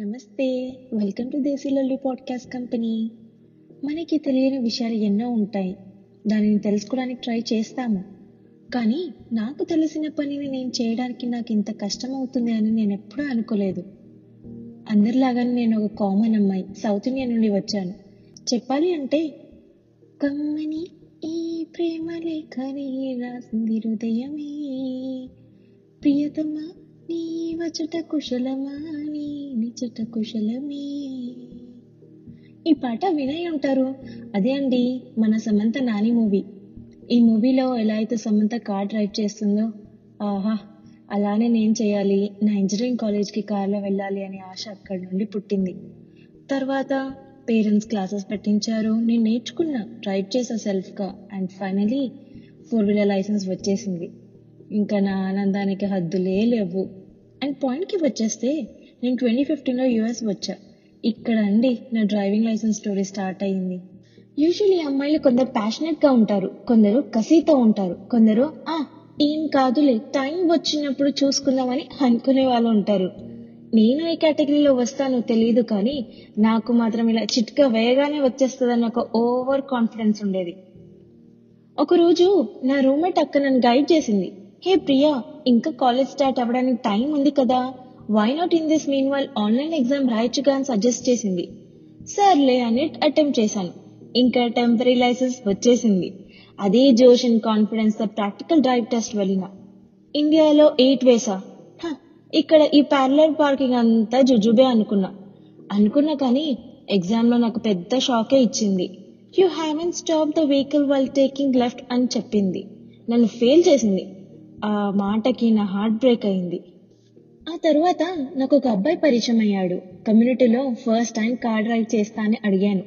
నమస్తే welcome to దేశీలల్లి podcast company మనకి తెలియని విషయాలు ఎన్నో ఉంటాయి. దానిని తెలుసుకోవడానికి ట్రై చేస్తాము. కానీ నాకు తెలిసిన పనిని నేను చేయడానికి నాకు ఇంత కష్టం అవుతుంది అని నేను ఎప్పుడూ అనుకోలేదు. అందరిలాగానే నేను ఒక కామన్ అమ్మాయి సౌత్ ఇండియా నుండి వచ్చాను. చెప్పాలి అంటే కమ్మని ఈ ప్రేమ లేఖని రాసింది హృదయమే. ప్రియతమా నీ వచట కుశలమా నిచట కుశలమే. ఈ పాట వినే ఉంటారు అదే అండి మన సమంత నాని మూవీ. ఈ మూవీలో ఎలా అయితే సమంత కార్ డ్రైవ్ చేస్తుందో ఆహా అలానే నేను చేయాలి. నా ఇంజనీరింగ్ కాలేజ్కి కార్లో వెళ్ళాలి అనే ఆశ అక్కడి నుండి పుట్టింది. తర్వాత పేరెంట్స్ క్లాసెస్ పెట్టించారు. నేను నేర్చుకున్నా డ్రైవ్ చేసా సెల్ఫ్గా. And finally four wheeler license వచ్చేసింది. ఇంకా నా ఆనందానికి హద్దులే లేవు. అండ్ పాయింట్కి వచ్చేస్తే నేను ట్వంటీ ఫిఫ్టీన్లో యూఎస్ వచ్చా. ఇక్కడ అండి నా డ్రైవింగ్ లైసెన్స్ స్టోరీ స్టార్ట్ అయ్యింది. యూజువలీ అమ్మాయిలు కొందరు ప్యాషనెట్గా ఉంటారు కొందరు కసితో ఉంటారు కొందరు ఆ ఏం కాదులే టైం వచ్చినప్పుడు చూసుకుందామని అనుకునే వాళ్ళు ఉంటారు. నేను ఏ కేటగిరీలో వస్తానో తెలియదు కానీ నాకు మాత్రం ఇలా చిట్కా వేయగానే వచ్చేస్తుందని ఒక ఓవర్ కాన్ఫిడెన్స్ ఉండేది. ఒకరోజు నా రూమ్మేట్ అక్క నన్ను గైడ్ చేసింది. హే ప్రియా ఇంకా కాలేజ్ స్టార్ట్ అవ్వడానికి టైం ఉంది కదా why not in this meanwhile online exam రాయొచ్చుగా అని సజెస్ట్ చేసింది సర్లే అని అటెంప్ట్ చేశాను. ఇంకా టెంపరీ లైసెన్స్ వచ్చేసింది. అదే జోష్ అండ్ కాన్ఫిడెన్స్తో ప్రాక్టికల్ డ్రైవ్ టెస్ట్ వెళ్ళిన ఇండియాలో ఎయిట్ వేసా ఇక్కడ ఈ ప్యారలర్ పార్కింగ్ అంతా జుజుబే అనుకున్నా. అనుకున్నా కానీ ఎగ్జామ్లో నాకు పెద్ద షాకే ఇచ్చింది. You haven't stop the vehicle while taking left అని చెప్పింది. నన్ను ఫెయిల్ చేసింది. ఆ మాటకి నా హార్ట్ బ్రేక్ అయింది. ఆ తరువాత నాకు ఒక అబ్బాయి పరిచయం అయ్యాడు కమ్యూనిటీలో ఫస్ట్ టైం కార్ డ్రైవ్ చేస్తా అని అడిగాను.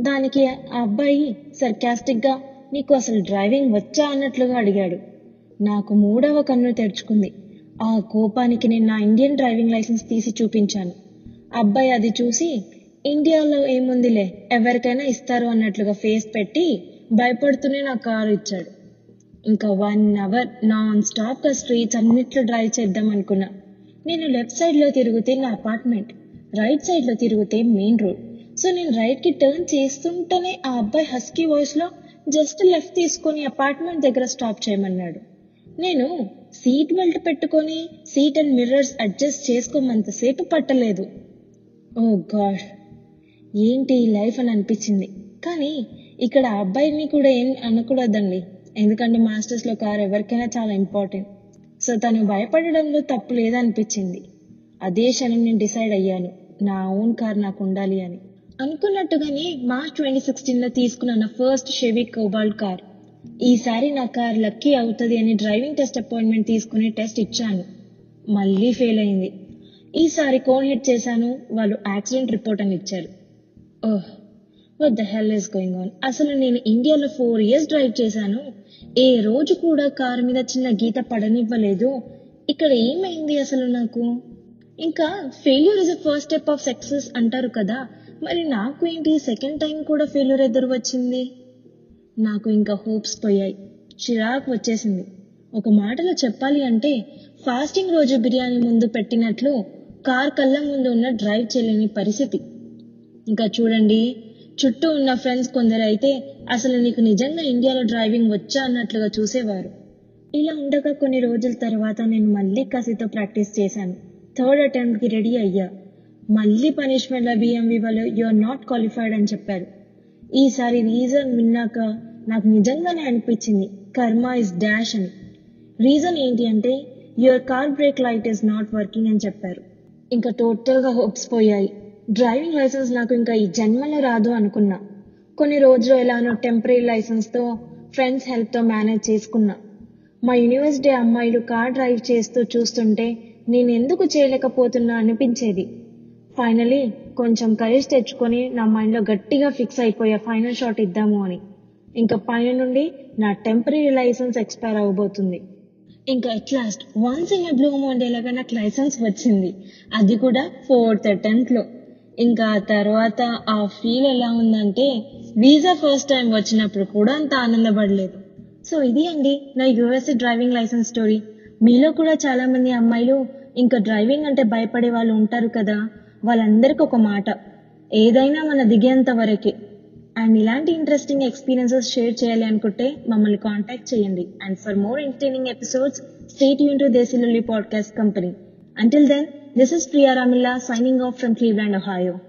దానికి ఆ అబ్బాయి సర్కాస్టిక్గా నీకు అసలు డ్రైవింగ్ వచ్చా? అన్నట్లుగా అడిగాడు. నాకు మూడవ కన్ను తెరుచుకుంది. ఆ కోపానికి నేను నా ఇండియన్ డ్రైవింగ్ లైసెన్స్ తీసి చూపించాను. అబ్బాయి అది చూసి ఇండియాలో ఏముందిలే ఎవరికైనా ఇస్తారు అన్నట్లుగా ఫేస్ పెట్టి భయపడుతూనే నా కారు ఇచ్చాడు. ఇంకా వన్ అవర్ నాన్ స్టాప్గా స్ట్రీట్స్ అన్నిట్లో డ్రైవ్ చేద్దాం అనుకున్నా. నేను లెఫ్ట్ సైడ్లో తిరిగితే నా అపార్ట్మెంట్ రైట్ సైడ్లో తిరిగితే మెయిన్ రోడ్ సో నేను రైట్కి టర్న్ చేస్తుంటేనే ఆ అబ్బాయి హస్కీ వాయిస్లో జస్ట్ లెఫ్ట్ తీసుకొని అపార్ట్మెంట్ దగ్గర స్టాప్ చేయమన్నాడు. నేను సీట్ బెల్ట్ పెట్టుకొని సీట్ అండ్ మిర్రర్స్ అడ్జస్ట్ చేసుకోమంతసేపు పట్టలేదు. Oh ఓ గాడ్ ఏంటి ఈ లైఫ్ అని అనిపించింది. కానీ ఇక్కడ ఆ అబ్బాయిని కూడా ఏం అనకూడదండి. ఎందుకంటే మాస్టర్స్లో కార్ ఎవరికైనా చాలా ఇంపార్టెంట్ సో తను భయపడడంలో తప్పు లేదనిపించింది. అదే క్షణం నేను డిసైడ్ అయ్యాను. నా ఓన్ కార్ నాకు ఉండాలి అని. అనుకున్నట్టుగానే మార్చ్ ట్వంటీ సిక్స్టీన్లో తీసుకున్న నా ఫస్ట్ షెవీ కోబాల్డ్ కార్. ఈసారి నా కార్ లక్కీ అవుతుంది అని డ్రైవింగ్ టెస్ట్ అపాయింట్మెంట్ తీసుకుని టెస్ట్ ఇచ్చాను. మళ్ళీ ఫెయిల్ అయింది. ఈసారి కోన్ హిట్ చేశాను. వాళ్ళు యాక్సిడెంట్ రిపోర్ట్ అని ఇచ్చారు. ఓహ్. What the hell is going on అసలు నేను ఇండియాలో ఫోర్ ఇయర్స్ డ్రైవ్ చేశాను. ఏ రోజు కూడా కారు మీద చిన్న గీత పడనివ్వలేదు. ఇక్కడ ఏమైంది అసలు నాకు? ఇంకా failure is a first step of success అంటారు కదా. మరి నాకు ఏంటి సెకండ్ టైం కూడా ఫెయిల్యూర్ ఎదురు వచ్చింది? నాకు ఇంకా హోప్స్ పోయాయి. చిరాకు వచ్చేసింది. ఒక మాటలో చెప్పాలి అంటే ఫాస్టింగ్ రోజు బిర్యానీ ముందు పెట్టినట్లు కార్ కళ్ళ ముందు ఉన్న డ్రైవ్ చేయలేని పరిస్థితి. ఇంకా చూడండి చుట్టూ ఉన్న ఫ్రెండ్స్ కొందరు అయితే అసలు నీకు నిజంగా ఇండియాలో డ్రైవింగ్ వచ్చా అన్నట్లుగా చూసేవారు. ఇలా ఉండగా కొన్ని రోజుల తర్వాత నేను మళ్ళీ కసితో ప్రాక్టీస్ చేశాను. థర్డ్ అటెంప్ట్కి రెడీ అయ్యా. మళ్ళీ పనిష్మెంట్లో బిఎంవి వాళ్ళు యు ఆర్ నాట్ క్వాలిఫైడ్ అని చెప్పారు. ఈసారి రీజన్ విన్నాక నాకు నిజంగానే అనిపించింది. కర్మ ఇస్ డాష్ అని. రీజన్ ఏంటి అంటే your car brake light is not working అని చెప్పారు. ఇంకా టోటల్గా హోప్స్ పోయాయి. డ్రైవింగ్ లైసెన్స్ నాకు ఇంకా ఈ జన్మలో రాదు అనుకున్నా. కొన్ని రోజులు ఎలానో టెంపరీ లైసెన్స్తో ఫ్రెండ్స్ హెల్ప్తో మేనేజ్ చేసుకున్నా. మా యూనివర్సిటీ అమ్మాయిలు కార్ డ్రైవ్ చేస్తూ చూస్తుంటే నేను ఎందుకు చేయలేకపోతున్నా అనిపించేది. ఫైనలీ కొంచెం కరేజ్ తెచ్చుకొని నా మైండ్లో గట్టిగా ఫిక్స్ అయిపోయా ఫైనల్ షాట్ ఇద్దాము అని. ఇంకా పైన నుండి నా టెంపరీ లైసెన్స్ ఎక్స్పైర్ అవబోతుంది. ఇంకా at last once in blue లాగా నాకు లైసెన్స్ వచ్చింది. అది కూడా ఫోర్త్ అటెంప్ట్లో. ఇంకా తర్వాత ఆ ఫీల్ ఎలా ఉందంటే వీసా ఫస్ట్ టైం వచ్చినప్పుడు కూడా అంత ఆనందపడలేదు. సో ఇది అండి నా యూఎస్ఏ డ్రైవింగ్ లైసెన్స్ స్టోరీ. మీలో కూడా చాలా మంది అమ్మాయిలు ఇంకా డ్రైవింగ్ అంటే భయపడే వాళ్ళు ఉంటారు కదా వాళ్ళందరికీ ఒక మాట. ఏదైనా మన దిగేంత వరకే. అండ్ ఇలాంటి ఇంట్రెస్టింగ్ ఎక్స్పీరియన్సెస్ షేర్ చేయాలి అనుకుంటే మమ్మల్ని కాంటాక్ట్ చేయండి. And for more entertaining episodes stay Yoon to దేశీలుల్లి podcast company until then This is Priya Ramilla signing off from Cleveland, Ohio.